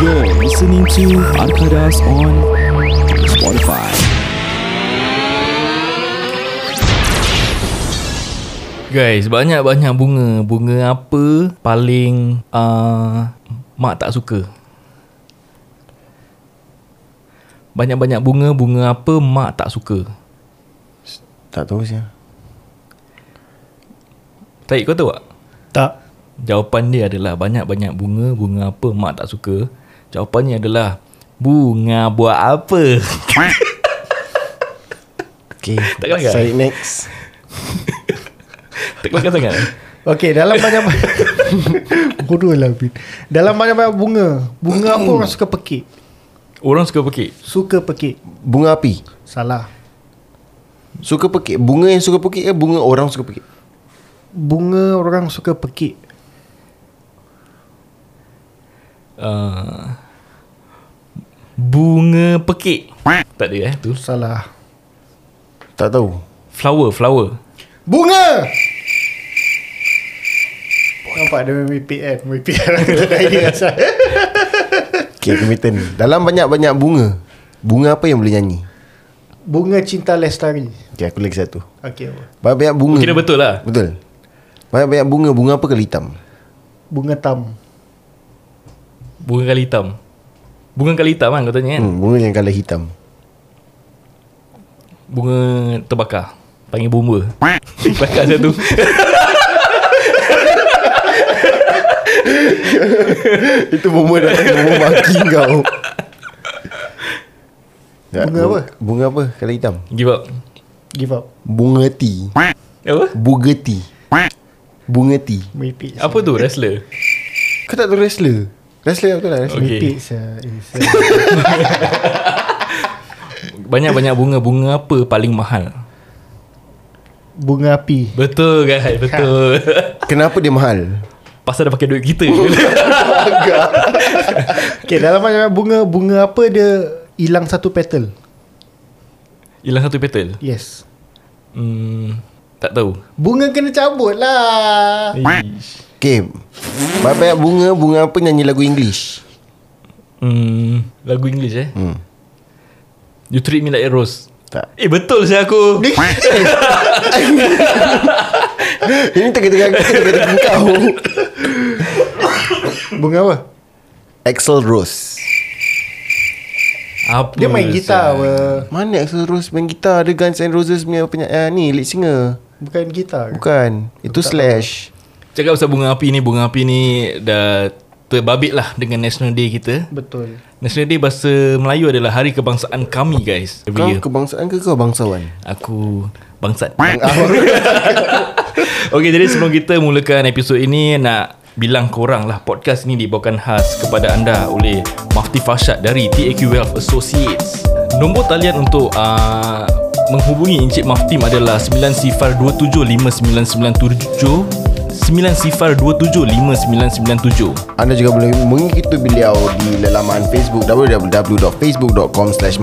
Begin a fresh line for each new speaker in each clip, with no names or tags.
You're listening to Arkadas on Spotify.
Guys, banyak-banyak bunga. Bunga apa paling uh, mak tak suka? Banyak-banyak bunga, bunga apa mak tak suka?
Tak tahu sih.
Taik kau tahu tak?
Tak.
Jawapan dia adalah banyak-banyak bunga, bunga apa mak tak suka? Jawapannya adalah bunga buat apa?
Okay.
Tak kelakar?
Sorry next.
tak kelakar sangat?
Okey, dalam banyak Bodoh lah Bin. Dalam banyak-banyak bunga Bunga apa orang suka pekik
Orang suka pekik.
Suka pekik
Bunga api.
Salah
Suka pekik. Bunga yang suka pekik ke bunga orang suka pekik?
Bunga orang suka pekik
Uh, bunga pekik. Tak ada eh tu.
Salah
Tak tahu.
Flower, flower.
Bunga Nampak dia Aku tak ada idea asal
Okay, Kemitan. Dalam banyak-banyak bunga, bunga apa yang boleh nyanyi?
Bunga cinta lestari
Okay, aku lagi satu.
Okey apa?
Banyak-banyak bunga.
Kira betul lah.
Betul. Banyak-banyak bunga, bunga apa kali hitam?
Bunga tam
Bunga kali hitam. Bunga kali hitam kan kau tanya kan?
Hmm, bunga yang colour hitam.
Bunga terbakar. Panggil bomba. Bakar satu.
Itu bunga datang bunga maki kau. Tak,
Bunga apa?
Bunga apa colour hitam?
Give up.
Give up
Bunga tea.
Apa?
Bunga tea. Bunga.
Meripik
Apa tu wrestler?
Kau tak tahu wrestler? Wrestler betul lah wrestler.
Okay.
Saya.
Banyak-banyak bunga. Bunga apa paling mahal?
Bunga api
Betul guys. Betul.
Kenapa dia mahal?
Pasal dah pakai duit kita.
Okay dalam banyak bunga Bunga apa dia Hilang satu petal
Hilang satu petal.
Yes
Hmm, tak tahu.
Bunga kena cabut lah
Ish.
Okay. Banyak-banyak bunga, bunga apa nyanyi lagu English?
Hmm, lagu English eh.
Hmm.
You treat me like a rose.
Tak.
Eh betul saya aku.
Ini tengah-tengah tengah-tengah kau.
Bunga apa?
Axel Rose.
Apa?
Dia main gitar apa
Mana Axel Rose main gitar? Ada Guns N' Roses punya penyanyi uh, ni lead singer.
Bukan gitar ke?
Bukan. Itu Slash.
Cakap pasal bunga api ni, bunga api ni dah terbabit lah dengan National Day kita.
Betul
National Day bahasa Melayu adalah hari kebangsaan kami guys. Every
Kau
year.
kebangsaan ke kau bangsawan?
Aku bangsat. Okey, jadi sebelum kita mulakan episod ini nak bilang korang lah podcast ni dibawakan khas kepada anda oleh Mafti Fashad dari TAQ Wealth Associates. Nombor talian untuk uh, menghubungi Encik Maftim adalah 90275997 90275997
Anda juga boleh mengikuti beliau di laman Facebook www.facebook.com slash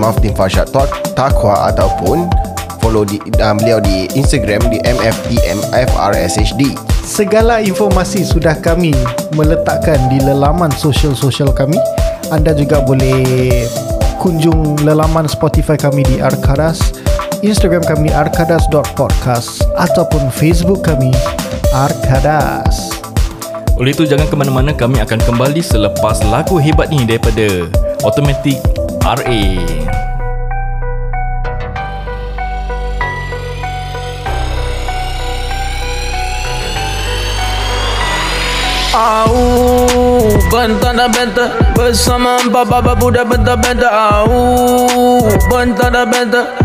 Takwa ataupun follow di, uh, beliau di Instagram di MFTMFRSHD.
Segala informasi sudah kami meletakkan di lelaman sosial-sosial kami. Anda juga boleh kunjung lelaman Spotify kami di Arkadas, Instagram kami arkadas.podcast ataupun Facebook kami Arkadas.
Oleh itu jangan ke mana-mana kami akan kembali selepas lagu hebat ni daripada Automatic RA.
Au, bentana benta bersama empat baba budak benta benta. Au, bentana benta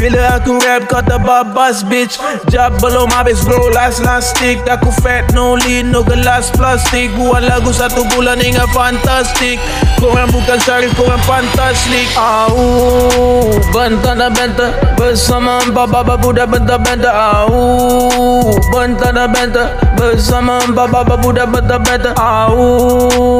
Bila aku rap kata babas bitch. Jab belum habis bro last last stick. Aku fat no lean no gelas plastik. Buat lagu satu bulan hingga fantastik. Korang bukan syarif korang fantastik Au Bentar dan bentar Bersama empat baba budak bentar-bentar Au Bentar dan bentar Bersama empat baba budak bentar-bentar Au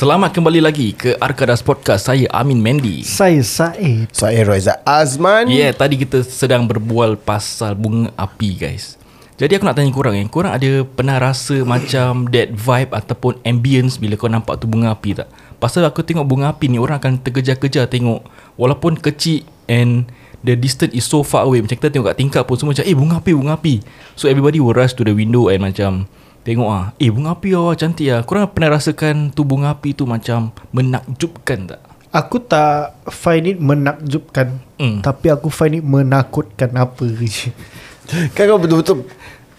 Selamat kembali lagi ke Arkadas Podcast. Saya Amin Mendy
Saya Said.
Saya Roiza Azman.
Ya, yeah, tadi kita sedang berbual pasal bunga api guys. Jadi aku nak tanya korang eh. Korang ada pernah rasa macam that vibe ataupun ambience Bila kau nampak tu bunga api tak? Pasal aku tengok bunga api ni orang akan terkejar-kejar tengok. Walaupun kecil and the distance is so far away. Macam kita tengok kat tingkap pun semua macam Eh bunga api, bunga api. So everybody will rush to the window and macam Tengok ah, eh bunga api awak cantik ah. Korang pernah rasakan tu bunga api tu macam menakjubkan tak?
Aku tak find it menakjubkan
Hmm.
Tapi aku find it menakutkan apa je
Kan kau betul-betul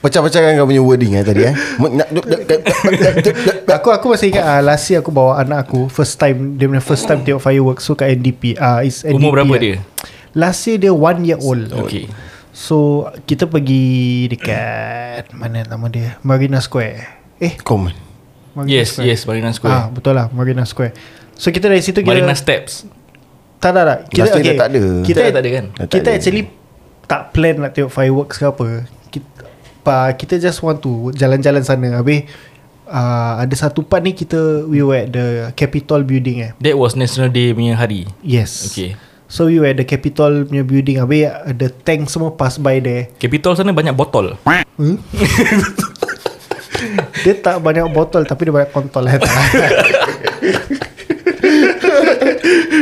Pecah-pecahkan kau punya wording eh tadi eh Nak-
Aku aku masih ingat uh, Last year aku bawa anak aku First time Dia punya first time tengok fireworks So kat NDP uh, is NDP
Umur berapa
kan.
dia?
Last year dia one year old
Okay.
So kita pergi dekat Mana nama dia Marina Square Eh
Komen
Marina
Yes,
Square.
yes, Marina Square.
Ah Betul lah Marina Square So kita dari situ kita
Marina Steps.
Tak tak tak kita,
Last year dah tak ada.
Kita
Dah tak ada kan?
Dah tak
Kita
ada.
actually Tak plan nak tengok fireworks ke apa kita, pa, kita just want to Jalan-jalan sana Habis uh, Ada satu part ni kita We were at the Capitol building eh
That was National Day punya hari.
Yes
Okay.
So we were at the Capitol punya building Habis ada tank semua pass by there
Capitol sana banyak botol.
hmm? Dia tak banyak botol Tapi dia banyak kontol lah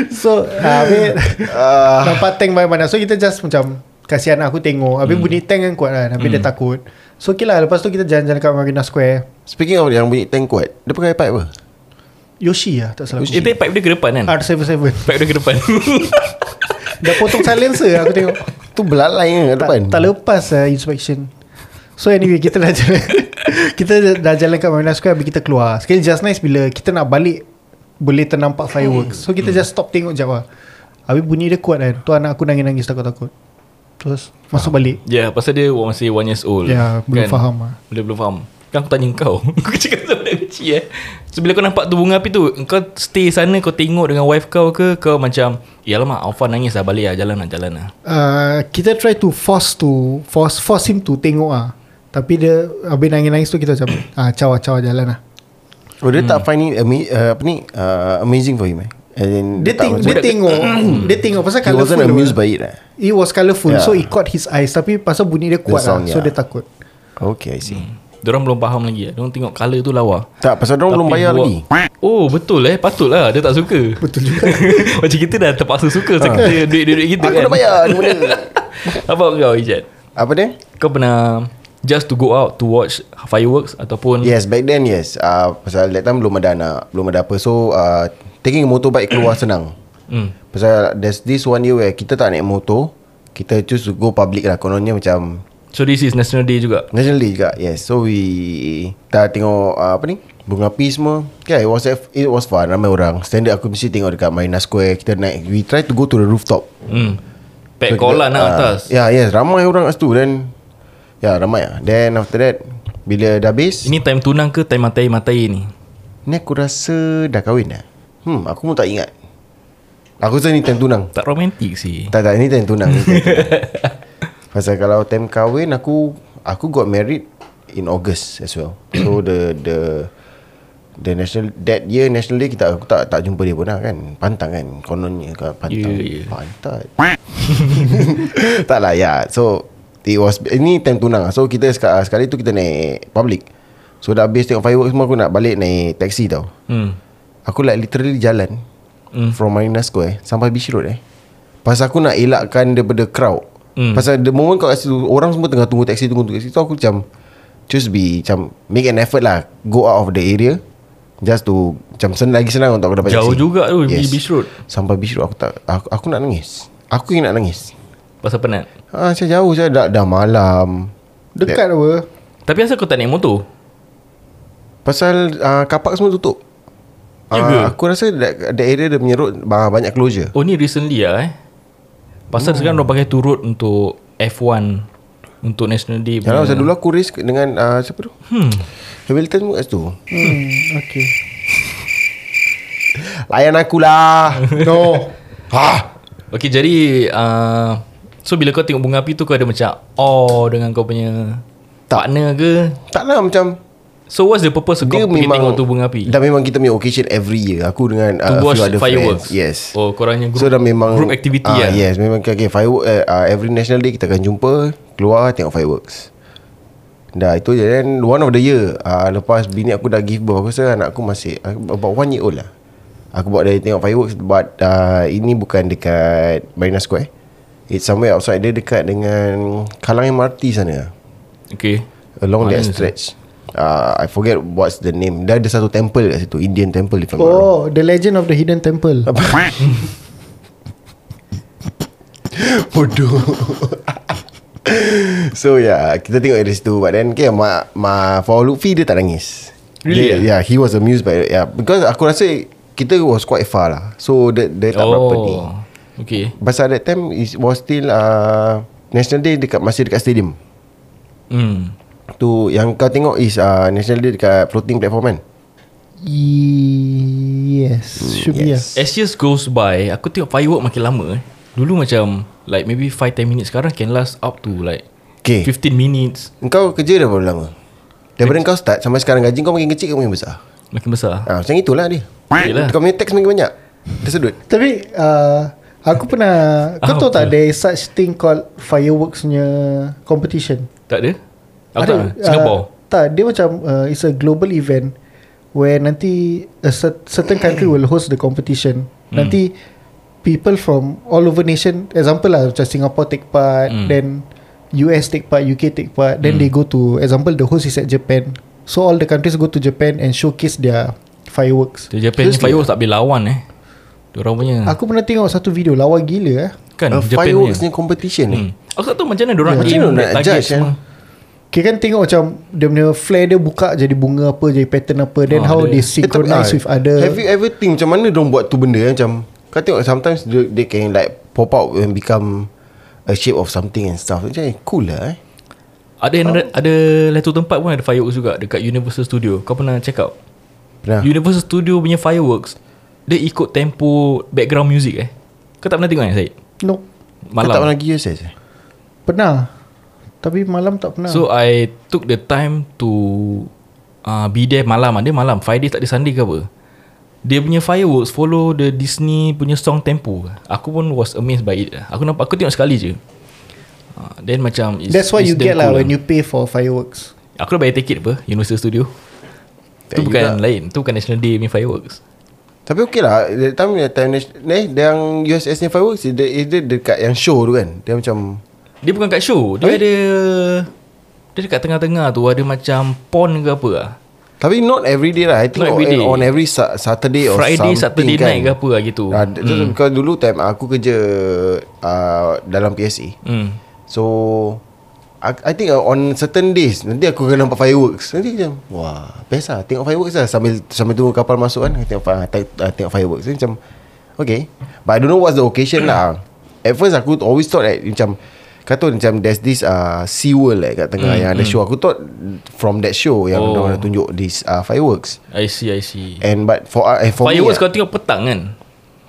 So Habis uh, Nampak tank banyak-banyak So kita just macam Kasih anak aku tengok Habis hmm. bunyi tank kan kuat kan Habis hmm. dia takut So okay lah Lepas tu kita jalan-jalan kat Marina Square
Speaking of yang bunyi tank kuat Dia pakai pipe apa?
Yoshi lah Tak salah
Eh, tapi pipe dia ke depan kan?
R77
Pipe dia ke depan.
Dah potong silencer aku tengok.
Tu belalai kan kat depan?
Tak, tak lepas lah inspection. So anyway Kita dah jalan Kita dah jalan kat Marina Square Habis kita keluar. Sekali just nice Bila kita nak balik Boleh ternampak fireworks. So kita just stop tengok jap lah. Habis bunyi dia kuat kan? Tu anak aku nangis-nangis takut-takut. Terus Masuk balik.
Ya, yeah, pasal dia masih one years old.
Ya, belum faham lah.
Belum belum faham. Kan aku tanya kau. Kau cakap sama budak kecil eh. So bila kau nampak tu bunga api tu, kau stay sana kau tengok dengan wife kau ke kau macam, "Ya alamak, Alfa nangis lah balik lah, jalan lah, jalan lah."
uh, Kita try to force to Force force him to tengok ah. Tapi dia Habis nangis-nangis tu kita macam ah, Cawa cawa jalan lah
Oh dia tak find it ama- uh, Apa ni uh, Amazing for him eh
dia,
macam-
dia tengok Dia tengok Pasal
He
colourful
wasn't amused by it eh
It was colourful
Yeah.
So it caught his eyes Tapi pasal bunyi dia kuat
sound,
lah So
yeah.
dia takut
Okay I see
Diorang belum faham lagi. Diorang tengok colour tu lawa.
Tak pasal dia belum bayar
buat-
lagi.
Oh betul eh. Patutlah dia tak suka. Betul juga. Macam kita dah terpaksa suka Sebab kita duit-duit kita
Aku
kan.
dah bayar ni benda
Apa kau Ijat
Apa dia?
Kau pernah Just to go out To watch fireworks Ataupun
Yes back then yes. Uh, Pasal that time belum ada anak Belum ada apa. So uh, Taking a motorbike keluar senang.
Hmm.
Pasal there's this one year where Kita tak naik motor. Kita choose to go public lah. Kononnya macam
So this is National Day juga?
National Day juga Yes. So we Dah tengok uh, Apa ni? Bunga api semua. Okay it was, it was fun Ramai orang. Standard aku mesti tengok Dekat Marina Square. Kita naik We try to go to the rooftop.
Hmm. Pek
So,
kolan lah
ah,
atas.
Ya yes Ramai orang kat situ. Dan Ya ramai lah. Then after that Bila dah habis
Ini time tunang ke Time matai-matai ni?
Ni aku rasa Dah kahwin dah. Hmm aku pun tak ingat. Aku rasa ni time tunang.
Tak romantik sih.
Tak tak ni time tunang, ni time tunang. Pasal kalau time kahwin Aku Aku got married In August as well So the The The national That year national day Kita aku tak tak jumpa dia pun lah kan Pantang kan Kononnya kat pantang
Ya, ya.
Pantat Tak lah ya yeah. So It was Ini time tunang So kita sekali, sekali tu kita naik Public So dah habis tengok fireworks semua Aku nak balik naik taxi tau
hmm.
Aku like literally jalan
Hmm.
From Marina Square Sampai Beach Road eh Pasal aku nak elakkan Daripada crowd
Hmm.
Pasal the moment kat situ Orang semua tengah tunggu taxi Tunggu taxi So aku macam Choose be Macam Make an effort lah Go out of the area Just to Macam sen, lagi senang Untuk aku dapat
Jauh
taxi.
juga tu yes. Beach Road.
Sampai beach road aku tak Aku, aku nak nangis. Aku yang nak nangis.
Pasal penat?
Ah, saya jauh saya dah, dah malam.
Dekat apa?
Tapi asal kau tak naik motor?
Pasal uh, kapak semua tutup.
Ya?
Ah, Aku rasa that, that area dia punya road ah, Banyak closure.
Oh ni recently lah eh Pasal
Hmm.
sekarang orang pakai tu road Untuk F1 Untuk National Day
Yalah pasal dulu aku race dengan uh, Siapa tu
Hmm
Hamilton pun kat situ
hmm, Okay
Layan akulah
No
ha.
Okay jadi uh, So bila kau tengok bunga api tu Kau ada macam Oh dengan kau punya
Tak.
Partner ke
Tak lah macam
So what's the purpose Kau pergi tengok tu bunga api
Dah memang kita punya occasion every year. Aku dengan
To
uh, a
watch
few other
fireworks?
Friends Yes.
Oh korangnya group
So dah memang
Group activity
ah,
lah
Yes memang okay, firework uh, uh, Every national day kita akan jumpa Keluar tengok fireworks. Dah itu je. Then one of the year uh, Lepas bini aku dah give birth Aku rasa anak aku masih uh, About one year old lah. Aku bawa dia tengok fireworks But uh, Ini bukan dekat Marina Square. It's somewhere outside Dia dekat dengan Kalang MRT sana.
Okay.
Along
Mana
that
tu?
stretch uh, I forget what's the name. Dia ada satu temple kat situ Indian temple if I'm not wrong.
Oh The Legend of the Hidden Temple.
Bodoh. So yeah Kita tengok dari situ. But then okay, ma, ma, For Lutfi dia tak nangis.
Really,
dia, Yeah he was amused by it. Yeah, Because aku rasa Kita was quite far lah. So dia, dia tak berapa ni.
Oh Okay.
Pasal that time It was still uh, National Day dekat Masih dekat stadium.
Hmm
Tu yang kau tengok is uh, National Day dekat floating platform kan?
Yes Should be
yes.
yeah.
As years goes by Aku tengok firework makin lama eh. Dulu macam Like maybe 5-10 minutes. Sekarang can last up to like
Okay.
15 minutes.
Kau kerja dah berapa lama? Daripada kau start Sampai sekarang gaji kau makin kecil ke makin besar?
Makin besar.
Ah, Macam itulah dia.
Yelah.
Kau punya tax makin banyak. Tersedut.
Tapi uh, Aku pernah Kau
Ah,
tahu tak
apa?
There is such thing called Fireworks punya Competition?
Tak ada Tak tahu Singapore?
Uh, Tak dia macam uh, It's a global event Where nanti A cer- certain country will host the competition.
Hmm.
Nanti People from All over nation Example lah Macam Singapore take part
Hmm.
Then US take part UK take part Then they go to Example the host is at Japan. So all the countries go to Japan And showcase their Fireworks.
The Japan
Seriously?
fireworks tak boleh lawan eh? Diorang punya.
Aku pernah tengok satu video Lawa gila eh?
Kan
uh,
Japan
Fireworks
punya
ni competition ni
hmm. Aku tak tahu macam mana Diorang
Macam
aim
mana nak judge,
semua
eh?
Kira kan tengok macam Dia punya flare dia buka Jadi bunga apa Jadi pattern apa Then
Oh,
how
ada.
they
Eh, tapi,
synchronize
ah,
with other
Have you ever think Macam mana diorang buat tu benda eh? Macam Kau tengok sometimes they, they can like Pop out and become A shape of something and stuff. Macam eh, cool lah eh?
Ada yang ada, ada satu tempat pun ada fireworks juga Dekat Universal Studio. Kau pernah check out?
Pernah.
Universal Studio punya fireworks Dia ikut tempo Background music eh? Kau tak pernah tengok kan Syed?
No
Kau tak
Malam
pernah pergi USS eh?
Pernah Tapi malam tak pernah.
So I took the time to uh, Be there malam. Dia malam. Friday tak ada Sunday ke apa? Dia punya fireworks Follow the Disney punya song tempo. Aku pun was amazed by it. Aku nampak Aku tengok sekali je. Uh, Then macam it's,
That's what
it's
you get lah
cool
When you pay for fireworks.
Aku dah bayar tiket apa? Universal Studio.
Tak
Tu bukan
juga.
lain. Tu bukan National Day punya fireworks.
Tapi okey lah. That time, that time eh, Yang USS ni fireworks Dia, dia dekat yang show tu kan? Dia macam
Dia bukan kat show. Dia
Habis?
ada Dia dekat tengah-tengah tu Ada macam pond ke apa lah
Tapi not every day lah. I think
every
on,
day.
on every sa- Saturday or
Friday,
something
Saturday
kan.
night ke apa lah gitu.
Ah, hmm. Because dulu time aku kerja uh, Dalam PSA
hmm.
So I, I think on certain days Nanti aku akan nampak fireworks. Nanti macam Wah Best lah. Tengok fireworks lah. Sambil sambil tunggu kapal masuk kan Tengok, uh, tengok fireworks. Jadi macam Okay. But I don't know what's the occasion lah. At first aku always thought that Macam Kata macam There's this uh, Sea World like, kat tengah
Hmm,
Yang ada show. Aku thought From that show Yang
Oh.
orang tunjuk This uh, fireworks.
I see I see.
And but for uh, eh, for
Fireworks
me,
kau tengok petang kan?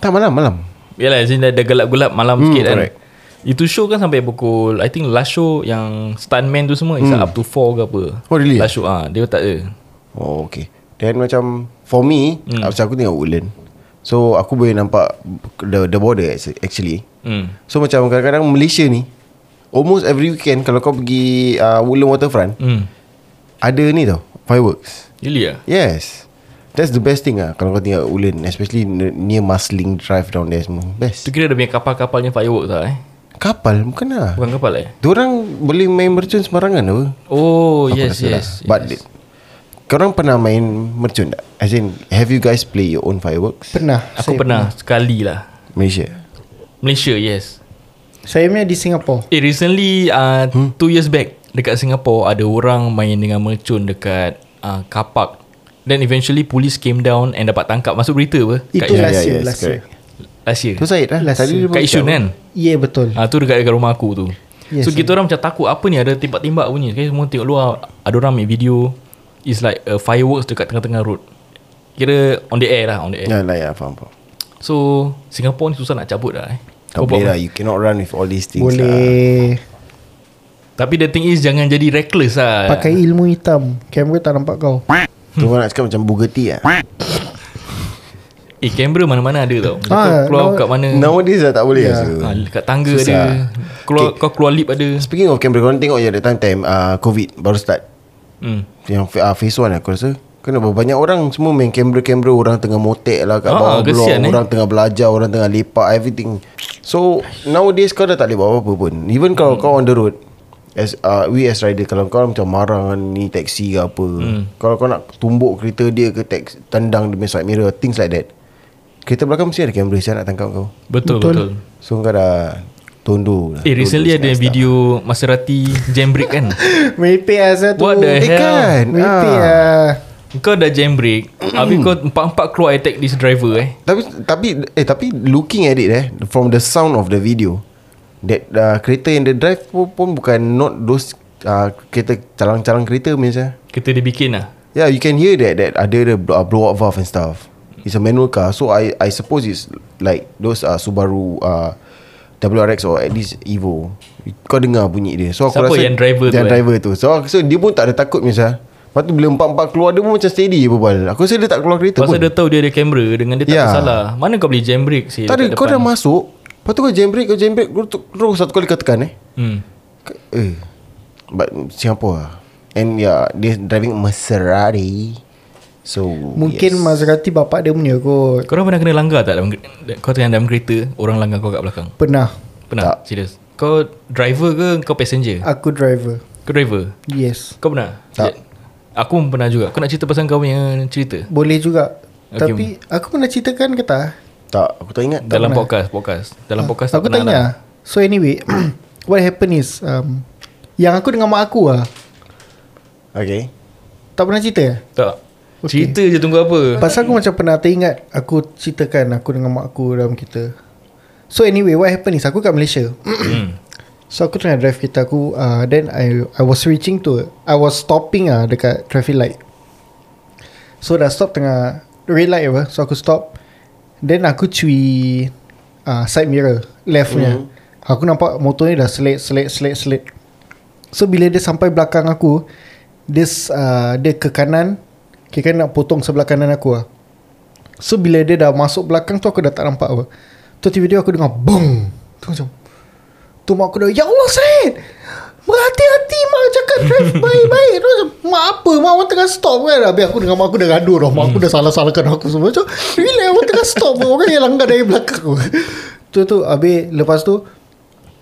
Tak malam malam.
Yalah as in dah, dah gelap-gelap malam
Hmm,
sikit kan?
correct.
Itu show kan sampai pukul I think last show Yang stuntman tu semua Is up to 4 ke apa.
Oh, really?
Last show ah Dia tak ada
Oh okay. Then macam For me hmm. Macam aku tengok Woodland. So aku boleh nampak The, the border actually.
Hmm.
So macam kadang-kadang Malaysia ni Almost every weekend Kalau kau pergi uh, Woodland Waterfront
hmm.
Ada ni tau Fireworks.
Really ah?
Yes. That's the best thing lah Kalau kau tinggal Woodland Especially ne- near Marsiling Drive down there semua. Best.
Tu kira dia punya kapal-kapalnya fireworks lah eh?
Kapal? Bukan lah
Bukan kapal eh?
Diorang boleh main merchant sembarangan apa?
Oh
Aku
yes
rasa lah.
yes,
But
yes.
yes. Korang pernah main mercun tak? As in Have you guys play your own fireworks?
Pernah.
Aku
saya
pernah. sekali lah.
Malaysia?
Malaysia yes
Saya punya di Singapore
Eh recently uh, hmm? Two years back Dekat Singapore Ada orang main dengan mercun Dekat uh, Kapak Then eventually Police came down And dapat tangkap Masuk berita apa
Itu last
yeah,
year Last year
correct.
Last year
Tu Syed lah
Last
Tadi
year.
Kat
cakap.
kan
Ya yeah, betul
Ah tu dekat dekat rumah aku tu.
Yes,
so kita orang macam takut apa ni ada tembak-tembak bunyi. Sekali semua tengok luar ada orang ambil video is like a fireworks dekat tengah-tengah road. Kira on the air lah, on the air.
Ya lah ya faham faham
So Singapore ni susah nak cabut lah eh.
Tak boleh lah? You cannot run with all these things lah
Boleh
Tapi the thing is jangan jadi reckless lah.
Pakai ilmu hitam Kamera tak nampak kau
Tu orang nak cakap macam Bugatti lah
Eh kamera mana-mana ada tau. Kau
Ah,
keluar
now-
kat mana?
Nowadays dah tak boleh
Ya.
rasa
Ah, kat tangga
Susah.
ada. Keluar
Okay.
kau keluar lift ada.
Speaking of camera Korang tengok je That time time uh, Covid baru start
Hmm.
Yang uh, phase 1 aku rasa Kenapa banyak orang Semua main kamera-kamera Orang tengah motek lah Kat
Ah,
bawah blok
eh.
Orang tengah belajar Orang tengah lepak Everything So Nowadays kau dah tak boleh buat apa-apa pun. Even kalau
Hmm.
kau on the road As uh, We as rider Kalau kau macam marah dengan Ni taxi ke apa
Hmm.
Kalau kau nak tumbuk kereta dia ke tax, Tendang dia punya side mirror Things like that Kereta belakang mesti ada kamera Saya nak tangkap kau.
Betul,
Betul.
betul.
So kau dah Tondo lah
Eh recently ada video Maserati jam brake kan?
Merepek lah saya tu.
What the
Eh
hell?
kan?
Merepek
ah.
lah
Kau dah jam brake Habis kau empat-empat keluar attack this driver eh
Tapi tapi eh tapi looking at it eh from the sound of the video that uh, kereta yang dia drive pun, pun bukan not those uh, kereta calang-calang kereta eh.
Kita dia bikin lah
Yeah, you can hear that that ada the blow, uh, blow up valve and stuff. It's a manual car, so I I suppose it's like those uh, Subaru uh, WRX or at least Evo. Kau dengar bunyi dia. So aku
Siapa
rasa
yang driver tu,
Yang
eh?
driver tu. So, so dia pun tak ada takut misal. Lepas tu bila empat-empat keluar dia pun macam steady je berbual. Aku rasa dia tak keluar kereta
Pasal
pun.
dia tahu dia ada kamera Dengan dia tak
Ya.
bersalah Mana kau boleh jam brake sih
Tak ada kau dah masuk Lepas tu kau jam brake Kau jam brake Kau tu- terus satu kali kau tekan eh
hmm.
Eh But Singapore lah And yeah Dia driving Maserati So
Mungkin
yes.
Maserati bapak dia punya kot
Kau orang pernah kena langgar tak dalam, Kau tengah dalam kereta Orang langgar kau kat belakang
Pernah
Pernah?
Tak.
Serius Kau driver ke Kau passenger
Aku driver
Kau driver
Yes
Kau pernah?
Tak.
Aku pun pernah juga. Kau nak cerita pasal kau punya cerita.
Boleh juga.
Okay.
Tapi Aku pernah ceritakan ke tak?
Tak Aku tak ingat.
Dalam
pernah.
podcast Podcast. Dalam podcast
Aku
tak
tak
pernah
ingat
lah.
So anyway What happened is um, Yang aku dengan mak aku lah.
Okay.
Tak pernah cerita?
Tak.
Okay.
Cerita je tunggu apa.
Pasal aku macam pernah teringat Aku ceritakan Aku dengan mak aku dalam kita. So anyway What happened is Aku kat Malaysia.
Hmm.
So aku tengah drive kereta aku uh, Then I I was reaching to I was stopping ah Dekat traffic light. So dah stop tengah Red light apa So aku stop. Then aku cui uh, Side mirror Left punya.
Mhm.
Aku nampak motor ni dah selit Selit selit selit. So bila dia sampai belakang aku Dia uh, Dia ke kanan Kira nak potong sebelah kanan aku lah So bila dia dah masuk belakang tu Aku dah tak nampak apa. Tu tiba-tiba aku dengar Bong. Tu macam Tu mak aku dah Ya Allah Syed! Berhati-hati mak cakap drive baik-baik. Tu macam Mak apa? Mak orang tengah stop kan? Habis aku dengan mak aku dah gaduh dah. Mak aku dah salah-salahkan aku semua. Macam Bila orang tengah stop Orang yang langgar dari belakang aku. Tu tu Habis lepas tu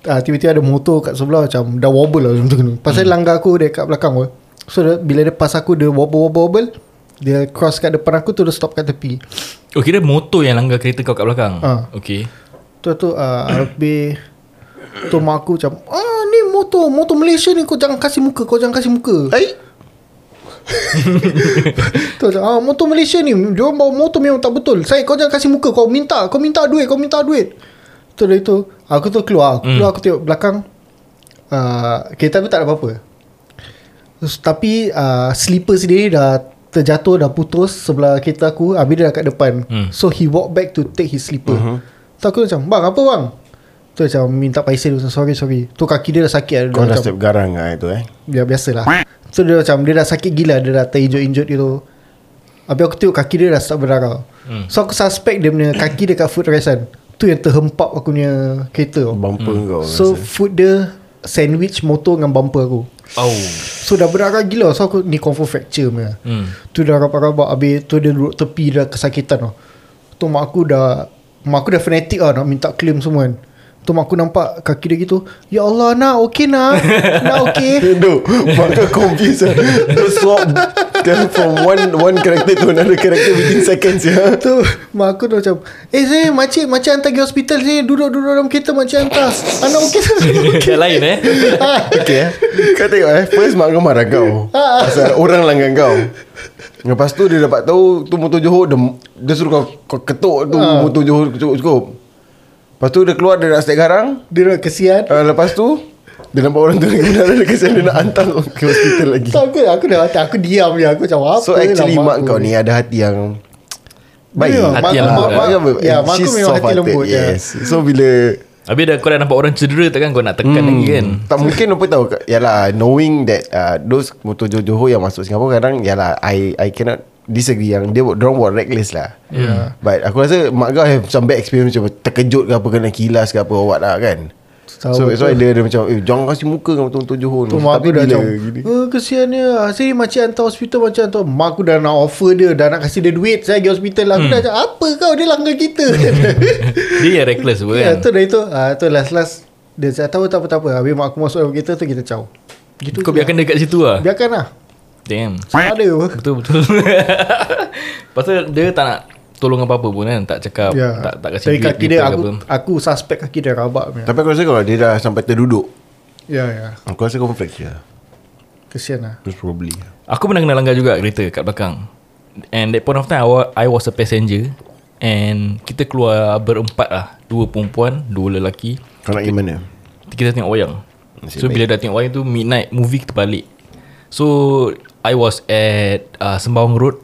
ah, Tiba-tiba ada motor kat sebelah Macam dah wobble lah macam tu. Pasal langgar aku dia kat belakang apa. So dia, bila dia pas aku Dia wobble-wobble Dia cross kat depan aku tu Dia stop kat tepi.
Oh kira motor yang langgar kereta kau kat belakang?
Ah.
Okay.
Tu tu uh, Habis Tu mak aku macam Ah ni motor Motor Malaysia ni Kau jangan kasih muka Kau jangan kasih muka.
Eh
Tu macam ah, Motor Malaysia ni Dia orang bawa motor memang tak betul. Saya kau jangan kasih muka Kau minta Kau minta duit Kau minta duit. Tu dari tu Aku tu keluar. Aku keluar aku tengok belakang uh, Kereta aku tak ada apa-apa. Terus, Tapi uh, Slipper sendiri dah Terjatuh dah putus Sebelah kereta aku Habis dia dah kat depan.
Hmm.
So he walk back to take his slipper uh-huh. Tu aku macam Bang apa bang Tu macam minta paisa dia macam, Sorry sorry. Tu kaki dia dah sakit
Kau dah
macam,
step garang lah itu eh?
Ya biasalah. So dia macam Dia dah sakit gila Dia dah terinjut-injut gitu Habis aku tengok kaki dia dah start berdarah. Hmm. So aku suspect dia punya Kaki dia kat footrest kan Tu yang terhempap aku punya kereta
Bumper kau
So
rasa.
foot dia Sandwich motor dengan bumper aku.
Oh.
So dah berdarah gila. So aku ni confirm fracture punya.
Hmm.
Tu dah rabak-rabak. Habis tu dia duduk tepi Dah kesakitan tau Tu mak aku dah Mak aku dah fanatic lah Nak minta claim semua kan Tu mak aku nampak Kaki dia gitu. Ya Allah nak okey nak. Nak okey.
Duk Mak confused lah Dia swap from one one character to another character within seconds ya.
Tu mak aku dah macam Eh saya makcik Makcik hantar pergi hospital Saya duduk-duduk dalam kereta Makcik hantar. Anak okey
Yang lain eh?
Okay eh. Kau tengok eh First mak kau marah kau Pasal orang langgan kau Lepas tu dia dapat tahu Tu motor Johor Dia, dia suruh kau, kau ketuk tu Motor Johor cukup-cukup Lepas tu dia keluar Dia nak step garang.
Dia dah kesian.
Uh, Lepas tu Dia nampak orang tu lagi benar Dia kesian Dia nak hantar kau ke hospital lagi.
So aku, aku dah hati Aku diam je. Aku macam apa
So actually mak
aku?
kau ni Ada hati yang Baik.
Ya,
Hati
mak-
yang
mak-
lembut,
mak-
Mak-
Ya mak aku memang hati lembut ya.
Yes. So bila
Habis dah kau dah nampak orang cedera Takkan kau nak tekan lagi kan?
Tak mungkin apa tahu. Yalah knowing that uh, Those motor Johor yang masuk Singapura Kadang yalah I I cannot disagree Yang dia Diorang buat reckless lah.
Yeah.
But aku rasa Mak kau have some bad experience Macam terkejut ke apa Kena kilas ke apa What lah kan?
Tahu
So that's why dia, dia macam Eh jangan kasih muka Dengan motor Johor
Tu
ni
mak aku dah macam
gini
oh, Kesiannya Saya makcik hantar hospital Macam tu Mak aku dah nak offer dia Dah nak kasih dia duit Saya pergi hospital. Aku dah macam Apa kau? Dia langgar kita.
Dia yang reckless pun
Ya
kan?
tu dah itu. Ah, Tu last last. Dia cakap tahu tak apa-apa Habis mak aku masuk dalam kereta tu Kita caw. Gitu
Kau biarkan dia kat situ lah?
Biarkan lah
Damn.
Tak ada apa?
Betul betul Pasal dia tak nak Tolong apa-apa pun kan Tak cakap
Ya.
Tak tak kasih
Dari
duit
kaki dia aku
apa.
aku suspect kaki dia rabak punya.
Tapi aku rasa kalau dia dah sampai terduduk
Ya ya.
Aku rasa kau fracture
Kesian lah.
Most probably.
Aku pernah kena langgar juga kereta kat belakang. And that point of time I wa- I was a passenger. And kita keluar berempat lah. Dua perempuan Dua lelaki.
Kau nak pergi mana?
Kita tengok wayang.
Nasib
So bila dah tengok wayang tu Midnight movie kita balik. So I was at uh, Sembawang Road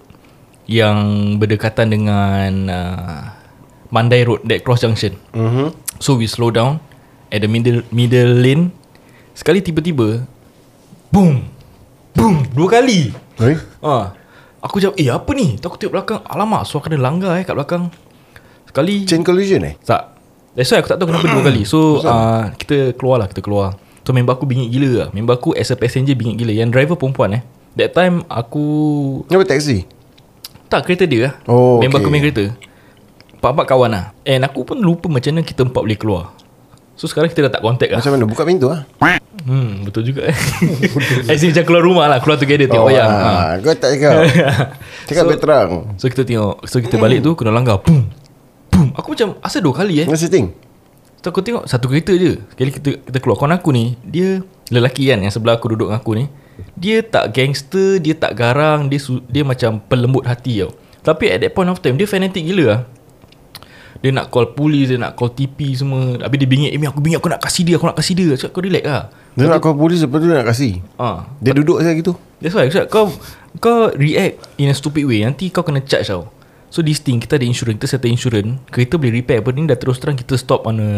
Yang berdekatan dengan uh, Mandai Road That cross junction.
Mm-hmm.
So we slow down At the middle middle lane. Sekali tiba-tiba Boom Boom Dua kali.
Hey?
ha. Aku macam Eh apa ni? Tu Aku tengok belakang. Alamak So aku kena langgar eh kat belakang. Sekali
Chain collision eh?
Tak. That's why aku tak tahu kenapa dua kali. So uh, Kita keluar lah Kita keluar. So member aku bingit gila lah. Member aku as a passenger bingit gila. Yang driver perempuan eh That time aku
Kenapa taxi?
Tak kereta dia. Lah
Oh,
Member
okay.
aku main kereta. Empat-empat kawan lah. And aku pun lupa macam mana kita empat boleh keluar. So sekarang kita dah tak contact lah.
Macam mana? Buka pintu lah.
Hmm betul juga eh. As in macam keluar rumah lah. Keluar together tengok wayang. ha.
Kau tak cakap. Cakap
So-
so, terang.
So kita tengok So kita balik tu Kena langgar. Boom Boom Aku macam Asal dua kali eh?
The thing
So aku tengok Satu kereta je. Sekali kita, kita keluar Kawan aku ni Dia Lelaki kan Yang sebelah aku duduk dengan aku ni Dia tak gangster Dia tak garang Dia su- dia macam Pelembut hati tau. Tapi at that point of time Dia fanatic gila lah dia nak call polis Dia nak call TP semua. Habis dia bingit Eh aku bingit aku nak kasih dia Aku nak kasih dia. Cakap kau relax lah.
Dia nak call polis Lepas tu dia nak kasih.
Ha.
Dia duduk saya gitu.
That's why cakap kau kau react in a stupid way. Nanti kau kena charge tau. So this thing kita ada insurance, kita settle insurance, kereta boleh repair apa ni dah terus terang kita stop on a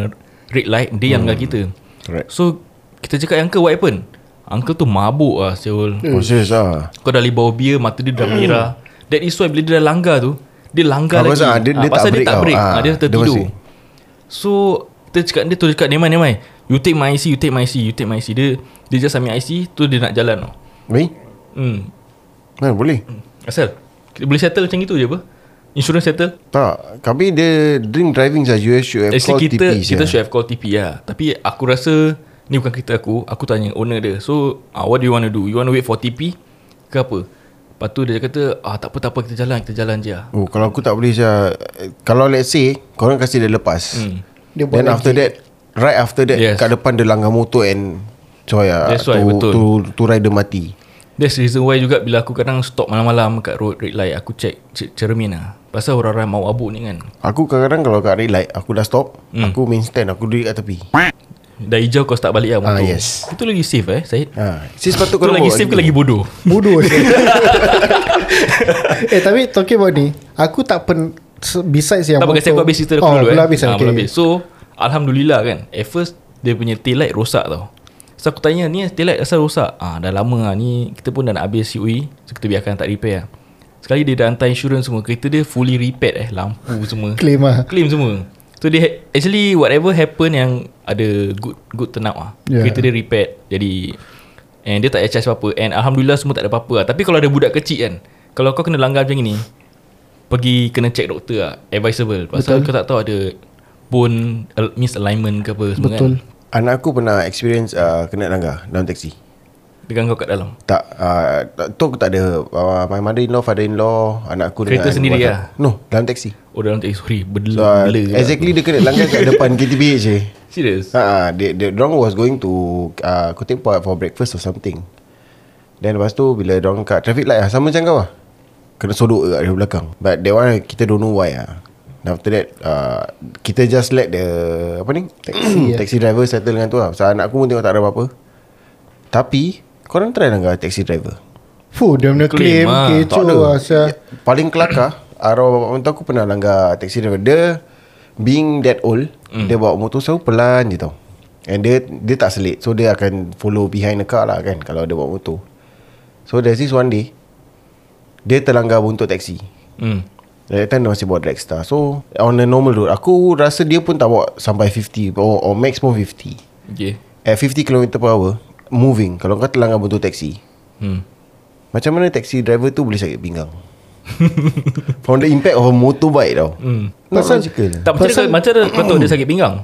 red light, dia yang dengan kita.
Correct.
So kita cakap yang uncle what happened? Uncle tu mabuk lah Syul.
Oh serious lah.
Kau dah beli bawa beer, mata dia dah merah. That is why bila dia dah langgar tu, dia langgar lagi.
rasa, ah, dia- dia
Ah, pasal
tak
dia
break
tak break.
Ah,
dia
dia
tertidur.
masih-
So kita cakap dia tu cakap Nemai Nemai You take my IC You take my IC You take my IC Dia dia just ambil IC Tu dia nak jalan tau.
Wei
Hmm.
Mana boleh?
Asal? Kita boleh settle macam itu je apa? Insurance settle?
Tak. Kami dia Drink driving saja You should have called
Actually kita
TP
Kita
sia.
should have call TP lah Tapi aku rasa Ni bukan kita aku Aku tanya owner dia So uh, What do you want to do You want to wait for TP Ke apa Lepas tu dia kata ah, Tak apa tak apa Kita jalan Kita jalan je lah
Oh kalau aku tak boleh saya Kalau let's say Korang kasih dia lepas
Hmm.
Dia buat
Then
lagi.
after that Right after that
Yes.
Kat depan dia langgar motor and Coy lah
That's why,
tu,
betul.
tu, tu rider mati
That's the reason why juga Bila aku kadang stop malam-malam Kat road red light Aku check, check cermin lah Pasal orang-orang mau abuk ni kan
Aku kadang-kadang kalau kat red light Aku dah stop
Hmm.
Aku main stand Aku duduk kat tepi
Dah hijau kau start balik lah motor
Ah, yes.
Itu lagi safe eh Syed
ha. Si sepatut kau
lagi safe ke lagi bodoh
Bodoh Eh tapi talking about ni Aku tak pen Besides yang
Tak apa kasi aku habis cerita aku
oh,
dulu
belum
eh.
habis,
Ah,
okay.
habis. So Alhamdulillah kan At first Dia punya tail light rosak tau So aku tanya Ni tail light asal rosak ah, Dah lama lah Ni kita pun dah nak habis COE So kita biarkan tak repair lah Sekali dia dah hantar insurance semua Kereta dia fully repaired eh Lampu semua
Claim lah
Claim semua So dia ha- Actually whatever happen yang Ada good good turn out lah
Yeah.
Kereta dia repaired Jadi And dia tak payah charge apa-apa. And Alhamdulillah semua tak ada apa-apa lah Tapi kalau ada budak kecil kan Kalau kau kena langgar macam ni Pergi kena check doktor lah Advisable. Pasal
Betul.
kau tak tahu ada Bone al- misalignment ke apa semua
Betul.
Kan
Anak aku pernah experience uh, Kena langgar Dalam taksi
Dengan kau kat dalam?
Tak uh, Tu aku tak ada. Uh, My mother-in-law Father-in-law Anak aku
Kereta
dengan
sendiri lah?
No dalam taksi.
Oh dalam taxi Sorry
so,
Bela
uh,
bela lah.
Exactly dia kena langgar kat depan KTPH je.
Serius
Ha, dia, dia, dorang was going to uh, Kutip Point for breakfast or something. Then lepas tu Bila dorang kat traffic light lah Sama macam kau lah. Kena sodok kat dari belakang. But that one Kita don't know why lah. Then after that uh, Kita just let the Apa ni? Taxi, taxi driver settle dengan tu lah. Pasal anak aku pun tengok tak ada apa-apa. Tapi Korang try langgar taxi driver?
Fuh dia punya
Claim,
claim
ah.
Kecoh lah Syah.
Paling kelakar Arwah bapak mentua aku pernah langgar taxi driver. Dia Being that old mm. Dia bawa motor selalu pelan je tau. And dia Dia tak selit. So dia akan follow behind the car lah kan Kalau dia bawa motor. So there's this one day Dia terlanggar buntut taxi.
Hmm.
That time dia masih bawa Dragstar So on the normal road Aku rasa dia pun tak bawa Sampai 50 Or, or max pun 50
Okay.
At 50 km per hour Moving. Kalau kau terlanggar buntut taxi
hmm.
macam mana taxi driver tu boleh sakit pinggang? From the impact of a motorbike tau.
Hmm.
Not
Pasal-
logical.
Tak macam mana Macam mana Betul dia sakit pinggang?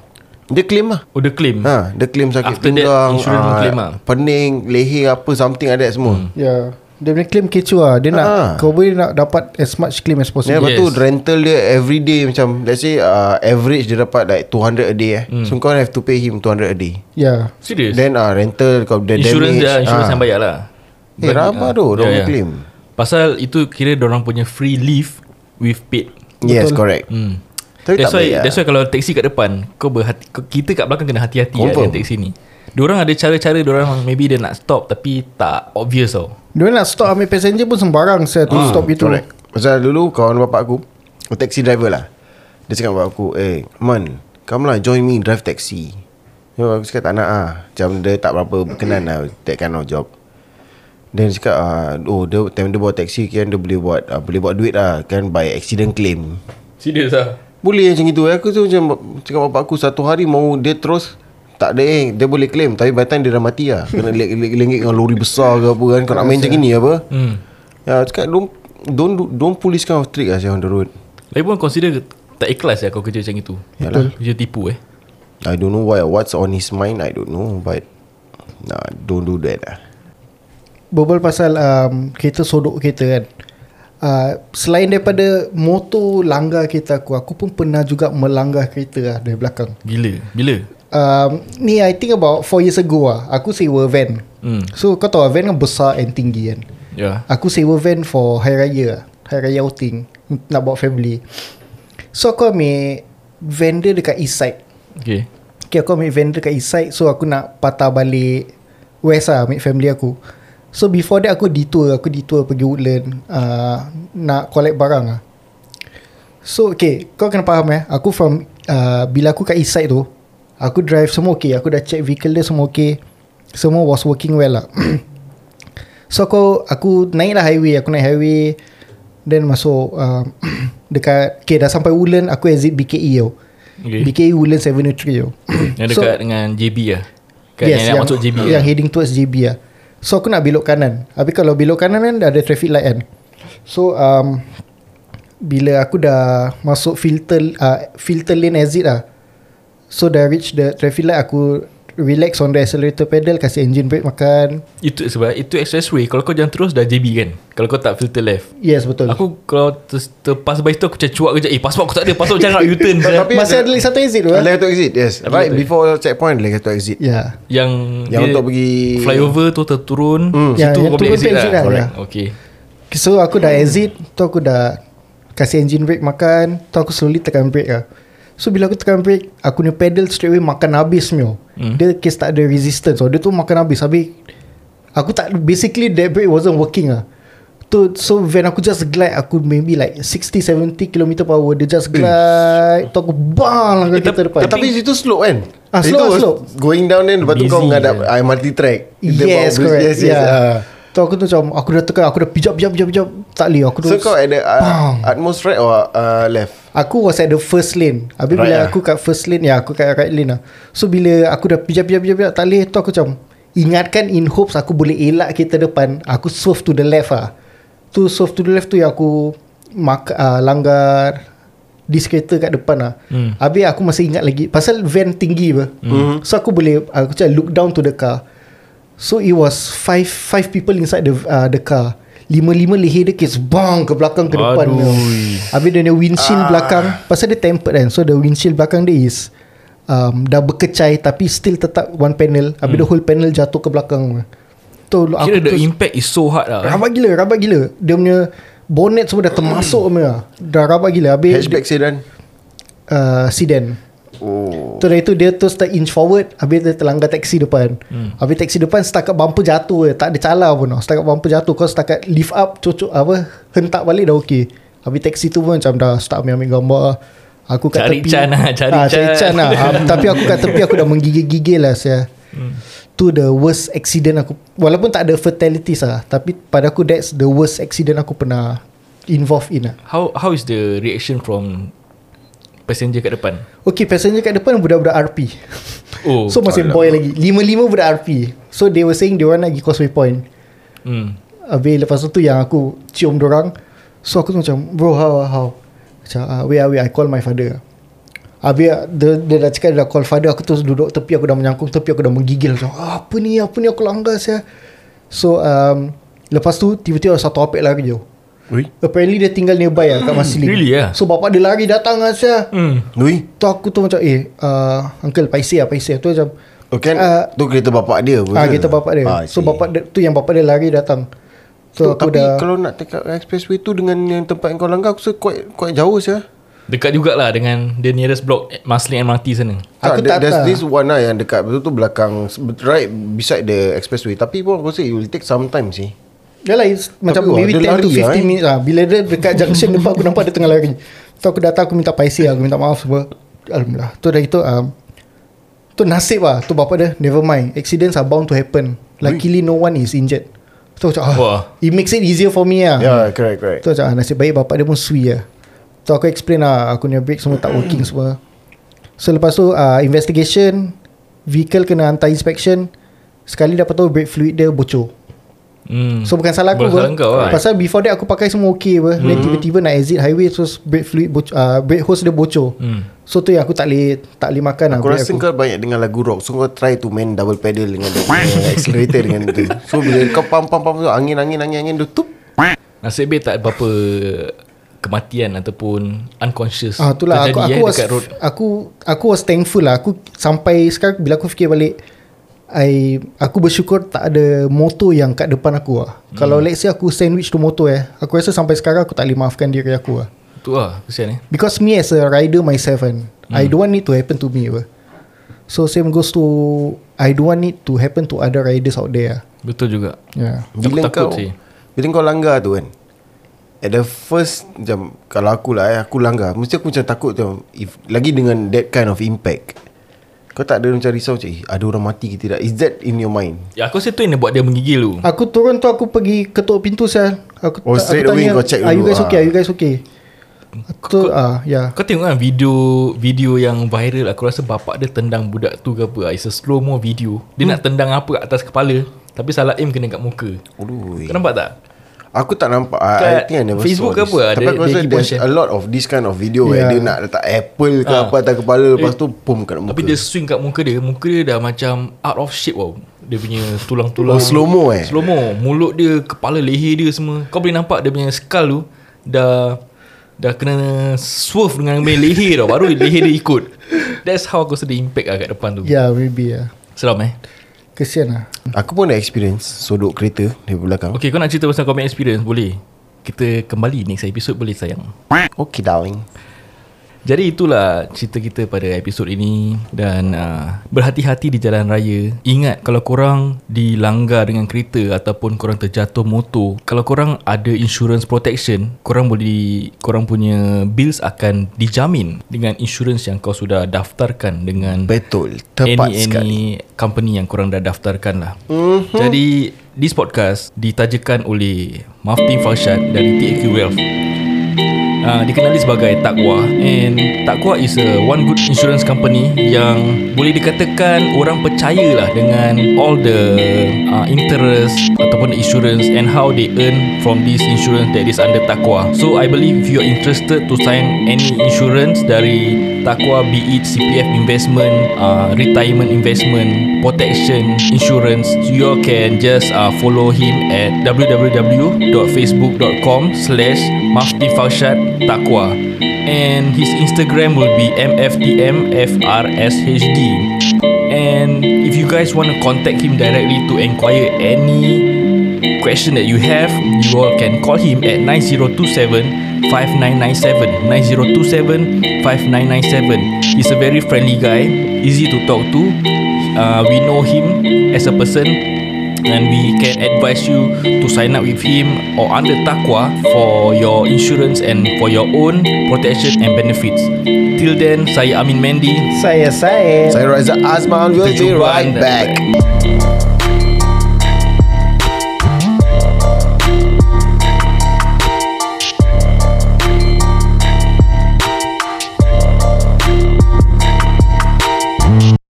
Dia claim lah.
Oh dia claim?
Ha, dia claim sakit
After that,
pinggang
insurance pun claim lah.
Pening Leher apa Something ada semua. Hmm.
Ya Dia punya claim kecoh lah Dia nak
Ah.
Kau boleh nak dapat As much claim as
Yeah,
possible
lepas tu
Yes.
rental dia every day macam let's say uh, average dia dapat like 200 a day eh.
Hmm.
So kau have to pay him 200 a day.
Ya
Serius
Then uh, rental kau the
Insurance
damage.
dia Insurance
ah.
yang bayar lah
Eh rabak tu
Ya,
Orang
ya.
claim
Pasal itu kira orang punya free leave With paid
Yes correct
hmm.
Tapi
That's
tak
why
lah.
That's why kalau taxi kat depan Kau berhati Kita kat belakang kena hati-hati lah. Dengan taxi ni Diorang ada cara-cara Diorang maybe dia nak stop Tapi tak obvious tau.
Dia nak stop ambil passenger pun sembarang Saya tu stop itu.
Correct. Pasal dulu kawan bapak aku Taxi driver lah. Dia cakap bapak aku Eh Man Come lah join me drive taxi. Yo, Aku cakap tak nak lah Macam dia tak berapa berkenan lah That kind of job. Then dia cakap ah, Oh dia, time dia bawa taxi Kan dia boleh buat ah, Boleh buat duit lah Kan by accident claim.
Serius lah
Boleh macam itu Aku tu macam Cakap bapak aku Satu hari mau dia terus tak ada eh. Dia boleh claim Tapi by time dia dah mati lah Kena lengit dengan lori besar ke apa kan. Kau nak main macam gini apa?
Hmm.
Ya cakap don't Don't do- don't pull this kind of trick lah Sia on the road.
Lagi pun consider Tak ikhlas ya Kau kerja macam itu.
Yalah.
Kerja tipu eh.
I don't know why What's on his mind I don't know But Nah don't do that lah
Berbual pasal um, Kereta sodok kereta kan uh, Selain daripada Motor langgar kereta aku Aku pun pernah juga Melanggar kereta lah Dari belakang.
Gila? Bila?
Um, Ni I think about 4 years ago lah Aku sewa van.
Hmm.
So kau tahu lah Van kan besar and tinggi kan?
Ya.
Aku sewa van for Hari Raya lah. Hari Raya outing Nak bawa family. So aku ambil Van dia dekat east side.
Okay.
Okay aku ambil van dia dekat east side So aku nak patah balik West lah Ambil family aku So before that aku detour. Aku detour pergi Woodland uh, Nak collect barang lah So okay. Kau kena faham eh. Aku from uh, Bila aku kat east side tu Aku drive semua okay. Aku dah check vehicle dia semua okay. Semua was working well lah. So aku Aku naik lah highway. Aku naik highway Then masuk uh, Dekat Okay dah sampai Woodland Aku exit BKE tau
Okay.
BKE Woodlands Avenue 3 tau
Yang dekat dengan JB lah Kat
yes,
yang, nak masuk JB
Yang
lah.
heading towards JB lah So aku nak belok kanan. Habis kalau belok kanan kan Dah ada traffic light kan? So um, Bila aku dah Masuk filter uh, Filter lane exit lah. So dah reach the traffic light Aku Relax on the accelerator pedal Kasih engine brake makan.
Itu sebab Itu expressway. Kalau kau jalan terus Dah JB kan? Kalau kau tak filter left.
Yes betul.
Aku kalau ter, terpas by situ Aku macam cuak kejap. Eh pasport aku tak ada. Pasport macam nak U-turn
Tapi
Masih ada lagi satu exit tu eh?
Lagi satu exit Yes. Right before checkpoint Lagi satu exit.
Ya.
Yang
Yang untuk pergi
Flyover tu terturun. Hmm.
Yang-
Situ
yang
kau boleh exit lah.
lah,
Correct.
ya.
Okay.
So aku dah exit. Tu aku dah Kasih engine brake makan. Tu aku slowly tekan brake lah So bila aku tekan brake Aku punya pedal straight away makan habis mio. Hmm. Dia case tak ada resistance so, Dia tu makan habis Habis Aku tak Basically that brake wasn't working lah tu, So when aku just glide Aku maybe like 60-70 km per hour Dia just glide Tu aku bang lah
Eh,
kereta
tapi-
depan
Tapi itu slope kan
Ah, slope, slope.
Going down then Lepas tu kau menghadap
je.
uh, MRT track
Yes correct
Yes yes
yeah.
ah.
Tu aku tu macam Aku dah tekan Aku dah pijak pijak pijak pijak Tak boleh aku
So
tu
kau ada uh. Utmost right or uh, left
Aku was at the first lane Habis
Right
bila
lah.
aku kat first lane Ya aku kat right lane lah So bila aku dah pijak-pijak-pijak Tak boleh Tu aku macam Ingatkan in hopes Aku boleh elak kereta depan Aku swerve to the left lah Tu swerve to the left tu Yang aku mak, uh, Langgar Dis kereta kat depan lah
Hmm.
Habis aku masih ingat lagi Pasal van tinggi apa
Hmm.
So aku boleh Aku macam look down to the car So it was five five people inside the uh, the car. Lima-lima leher dia kes bang ke belakang ke depan.
Aduh.
Habis dia punya windshield belakang pasal dia tempered kan. So the windshield belakang dia is um, dah berkecai tapi still tetap one panel. Habis the whole panel jatuh ke belakang. Aku
Kira the
tu
impact is so hard lah. eh.
rabak gila, rabak gila. Dia punya bonnet semua dah termasuk semua. Dah rabak gila. Habis
Hatchback sedan.
uh, sedan.
Oh.
Tu dari tu dia tu start inch forward Habis dia terlanggar taksi depan hmm. Habis taksi depan setakat bumper jatuh je Tak ada cala pun tau Setakat bumper jatuh Kau setakat lift up Cocok apa Hentak balik dah okey Habis taksi tu pun macam dah Start ambil-ambil gambar Aku kat
Cari
tepi
Chan lah, cari
Ah,
Chan.
Chan lah Ah, Tapi aku kat tepi Aku dah menggigil-gigil lah saya. Hmm. Tu the worst accident aku Walaupun tak ada fatalities lah Tapi pada aku That's the worst accident aku pernah Involved in lah
How how is the reaction from passenger kat depan?
Okay passenger kat depan Budak-budak RP
Oh.
So masih boy lagi. Lima-lima budak RP So they were saying Dia orang nak pergi Causeway Point.
Hmm.
Habis lepas tu yang aku Cium dorang. So aku tu macam Bro how how? Macam uh, Wait ah, wait I call my father. Habis dia, dia dah cakap Dia dah call father Aku terus duduk tepi Aku dah menyangkung tepi Aku dah menggigil. Macam ah, Apa ni Apa ni aku langgar saya So um, Lepas tu Tiba-tiba ada satu apek lari je
Ui.
Apparently dia tinggal nearby lah Kat Marsiling
Really ah?
So bapak dia lari datang lah saya
Hmm.
Ui.
Tu aku tu macam Eh uh, Uncle paisi lah paisi lah Tu macam
Oh kan
Ah.
Tu kereta bapak dia pun
Ah
ke?
kita bapak dia.
Ah,
so
see.
bapak dia, tu yang bapak dia lari datang. So,
So,
aku
tapi
dah
kalau nak take up expressway tu dengan yang tempat yang kau langgar aku rasa quite quite jauh sia.
Dekat jugalah dengan the nearest block Marsiling MRT sana.
Aku
there-
tak
there's
tahu.
this one lah yang dekat betul tu belakang right beside the expressway tapi pun aku rasa it will take some time sih.
Dia lah it's Macam
wah,
maybe 10
dia
to
lari
15
lah, eh.
minutes lah. Bila dia dekat junction Nampak aku nampak dia tengah lari. So aku datang Aku minta paisi Aku minta maaf semua. Alhamdulillah. Tu dah itu um, Tu nasib lah. Tu bapak dia Never mind. Accidents are bound to happen. Luckily no one is injured. So macam ah,
Wah.
It makes it easier for me lah
Yeah, correct correct.
Tu macam ah, nasib baik bapak dia pun sui lah Tu aku explain lah Aku punya brake semua tak working semua. So lepas tu uh, Investigation Vehicle kena hantar inspection. Sekali dapat tahu brake fluid dia bocor
Hmm.
So bukan salah aku
Bukan salah kau lah.
Pasal before that aku pakai semua okay apa. Then tiba-tiba nak exit highway Terus brake fluid bocor, uh, Brake hose dia bocor
Hmm.
So tu yang aku tak boleh Tak boleh makan lah
Aku
brake
rasa kau banyak dengar lagu rock So kau try to main double pedal Dengan punya accelerator dengan tu So bila kau pam pam pam tu Angin angin angin angin Dia tup
Nasib baik tak apa-apa kematian ataupun unconscious
Ah itulah aku
terjadi,
aku
eh,
was
dekat road.
aku aku was thankful lah. Aku sampai sekarang bila aku fikir balik I aku bersyukur tak ada motor yang kat depan aku lah. Hmm. Kalau let's say aku sandwich tu motor eh, aku rasa sampai sekarang aku tak boleh maafkan diri aku lah.
Tu lah kesian eh.
Because me as a rider myself kan, hmm. I don't want it to happen to me apa. So same goes to I don't want it to happen to other riders out there. lah.
Betul juga.
Yeah.
Bila
takut
kau
sih.
Bila kau langgar tu kan At the first Macam Kalau aku lah eh, Aku langgar Mesti aku macam takut tu if, Lagi dengan that kind of impact Kau tak ada macam risau macam eh, Ada orang mati ke tidak Is that in your mind
Ya aku rasa tu yang buat dia menggigil tu.
Aku turun tu aku pergi ketuk pintu sel. Aku
Oh,
tak-
straight
aku
away kau check
Are you
dulu,
guys
ah."
okay? Are you guys okay? Tu ah ya.
Kau tengok kan video video yang viral aku rasa bapak dia tendang budak tu ke apa. It's a slow mo video. Dia hmm. nak tendang apa atas kepala tapi salah aim kena kat muka.
Aduh
Kau nampak tak?
Aku tak nampak I, I
Kat
think I never
Facebook
saw
ke
this.
apa
Tapi
dia-
aku
dia
rasa There's
share.
a lot of this kind of video
Yeah.
Where dia nak letak apple ke
Ah.
apa atas kepala Lepas
Eh,
tu Pum kat muka
Tapi dia swing kat muka dia Muka dia dah macam Out of shape tau Dia punya tulang-tulang
Oh, slow-mo eh?
Slow-mo Mulut dia Kepala leher dia semua Kau boleh nampak dia punya skull tu Dah Dah kena Swerve dengan leher tau Baru leher dia ikut That's how aku sedih impact lah kat depan tu
Ya, yeah, maybe ya.
Seram eh
Kesian lah.
Aku pun ada experience Sodok kereta Di belakang.
Okay kau nak cerita pasal kau punya experience? Boleh. Kita kembali next episode boleh sayang?
Okay darling
Jadi itulah cerita kita pada episod ini dan uh, berhati-hati di jalan raya. Ingat kalau korang dilanggar dengan kereta ataupun korang terjatuh motor, kalau korang ada insurance protection, korang boleh korang punya bills akan dijamin dengan insurance yang kau sudah daftarkan dengan
Betul Tepat
any,
sekali
any company yang korang dah daftarkan lah. Mm-hmm. Jadi this podcast ditajakan oleh Maftin Farshad dari TAQ Wealth. Uh, dikenali sebagai Takwa and Takwa is a one good insurance company yang boleh dikatakan orang percayalah dengan all the uh, interest ataupun the insurance and how they earn from this insurance that is under Takwa. So I believe if you are interested to sign any insurance dari Takwa be it CPF investment, uh, retirement investment, protection insurance, you can just uh, follow him at www.facebook.com slash Mafti Farshad Takwa and his Instagram will be mftmfrshd and if you guys want to contact him directly to inquire any question that you have you all can call him at 9027 5997 9027 5997 he's a very friendly guy easy to talk to. Uh, we know him as a person and we can advise you to sign up with him or under Takwa for your insurance and for your own protection and benefits. Till then, saya Amin Mendy.
Saya saya
Saya Raza Azman We'll be right
anda.
back